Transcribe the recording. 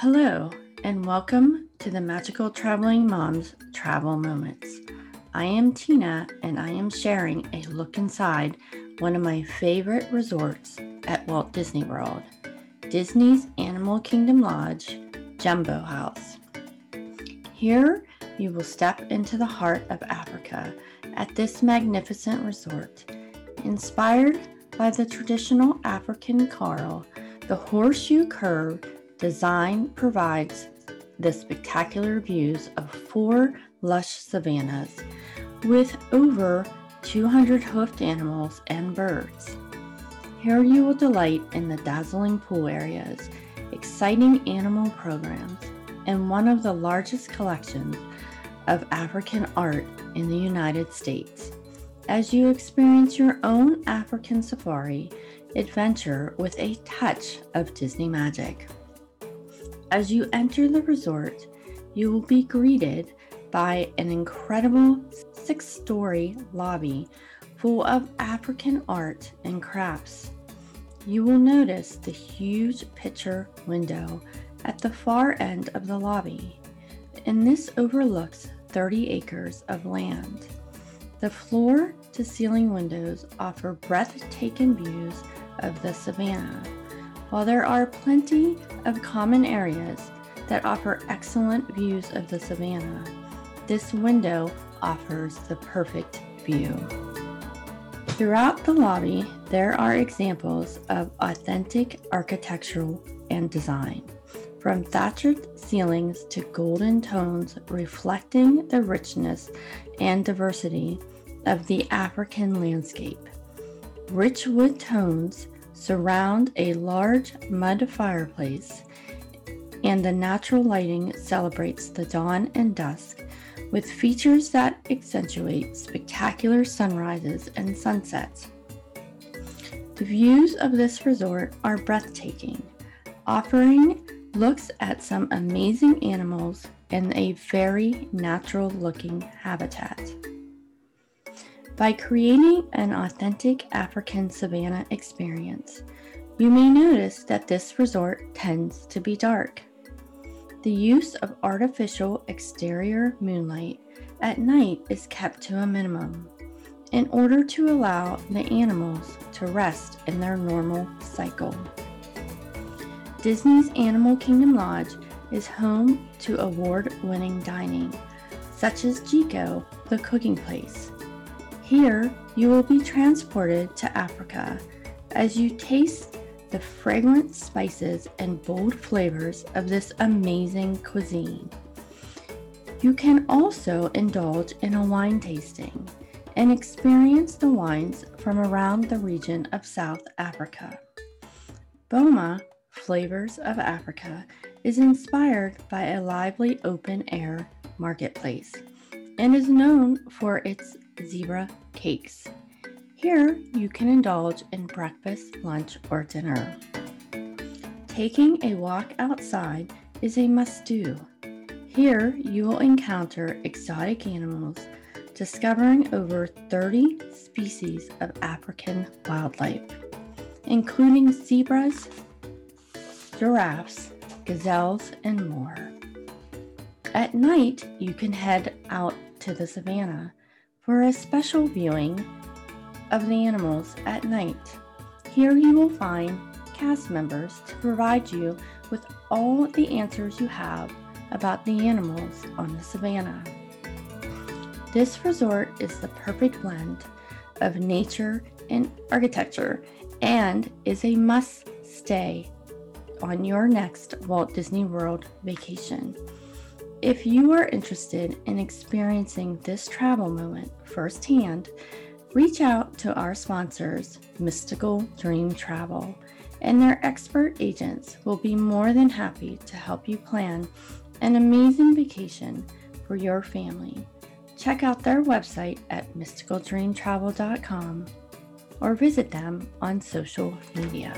Hello, and welcome to the Magical Traveling Moms Travel Moments. I am Tina, and I am sharing a look inside one of my favorite resorts at Walt Disney World, Disney's Animal Kingdom Lodge, Jambo House. Here, you will step into the heart of Africa at this magnificent resort. Inspired by the traditional African kraal, the horseshoe curve design provides the spectacular views of four lush savannas with over 200 hoofed animals and birds. Here you will delight in the dazzling pool areas, exciting animal programs, and one of the largest collections of African art in the United States. As you experience your own African safari adventure with a touch of Disney magic. As you enter the resort, you will be greeted by an incredible six story lobby full of African art and crafts. You will notice the huge picture window at the far end of the lobby, and this overlooks 30 acres of land. The floor to ceiling windows offer breathtaking views of the savannah, while there are plenty of common areas that offer excellent views of the savannah. This window offers the perfect view. Throughout the lobby, there are examples of authentic architectural and design, from thatched ceilings to golden tones reflecting the richness and diversity of the African landscape. Rich wood tones surround a large mud fireplace, and the natural lighting celebrates the dawn and dusk with features that accentuate spectacular sunrises and sunsets. The views of this resort are breathtaking, offering looks at some amazing animals in a very natural looking habitat. By creating an authentic African savanna experience, you may notice that this resort tends to be dark. The use of artificial exterior moonlight at night is kept to a minimum in order to allow the animals to rest in their normal cycle. Disney's Animal Kingdom Lodge is home to award winning dining, such as Jiko, the cooking place. Here, you will be transported to Africa as you taste the fragrant spices and bold flavors of this amazing cuisine. You can also indulge in a wine tasting and experience the wines from around the region of South Africa. Boma, Flavors of Africa, is inspired by a lively open air marketplace and is known for its zebra cakes. Here, you can indulge in breakfast, lunch, or dinner. Taking a walk outside is a must do. Here, you will encounter exotic animals, discovering over 30 species of African wildlife, including zebras, giraffes, gazelles, and more. At night, you can head out to the savannah for a special viewing of the animals at night. Here you will find cast members to provide you with all the answers you have about the animals on the savannah. This resort is the perfect blend of nature and architecture and is a must stay on your next Walt Disney World vacation. If you are interested in experiencing this travel moment firsthand, reach out to our sponsors, Mystical Dream Travel, and their expert agents will be more than happy to help you plan an amazing vacation for your family. Check out their website at mysticaldreamtravel.com or visit them on social media.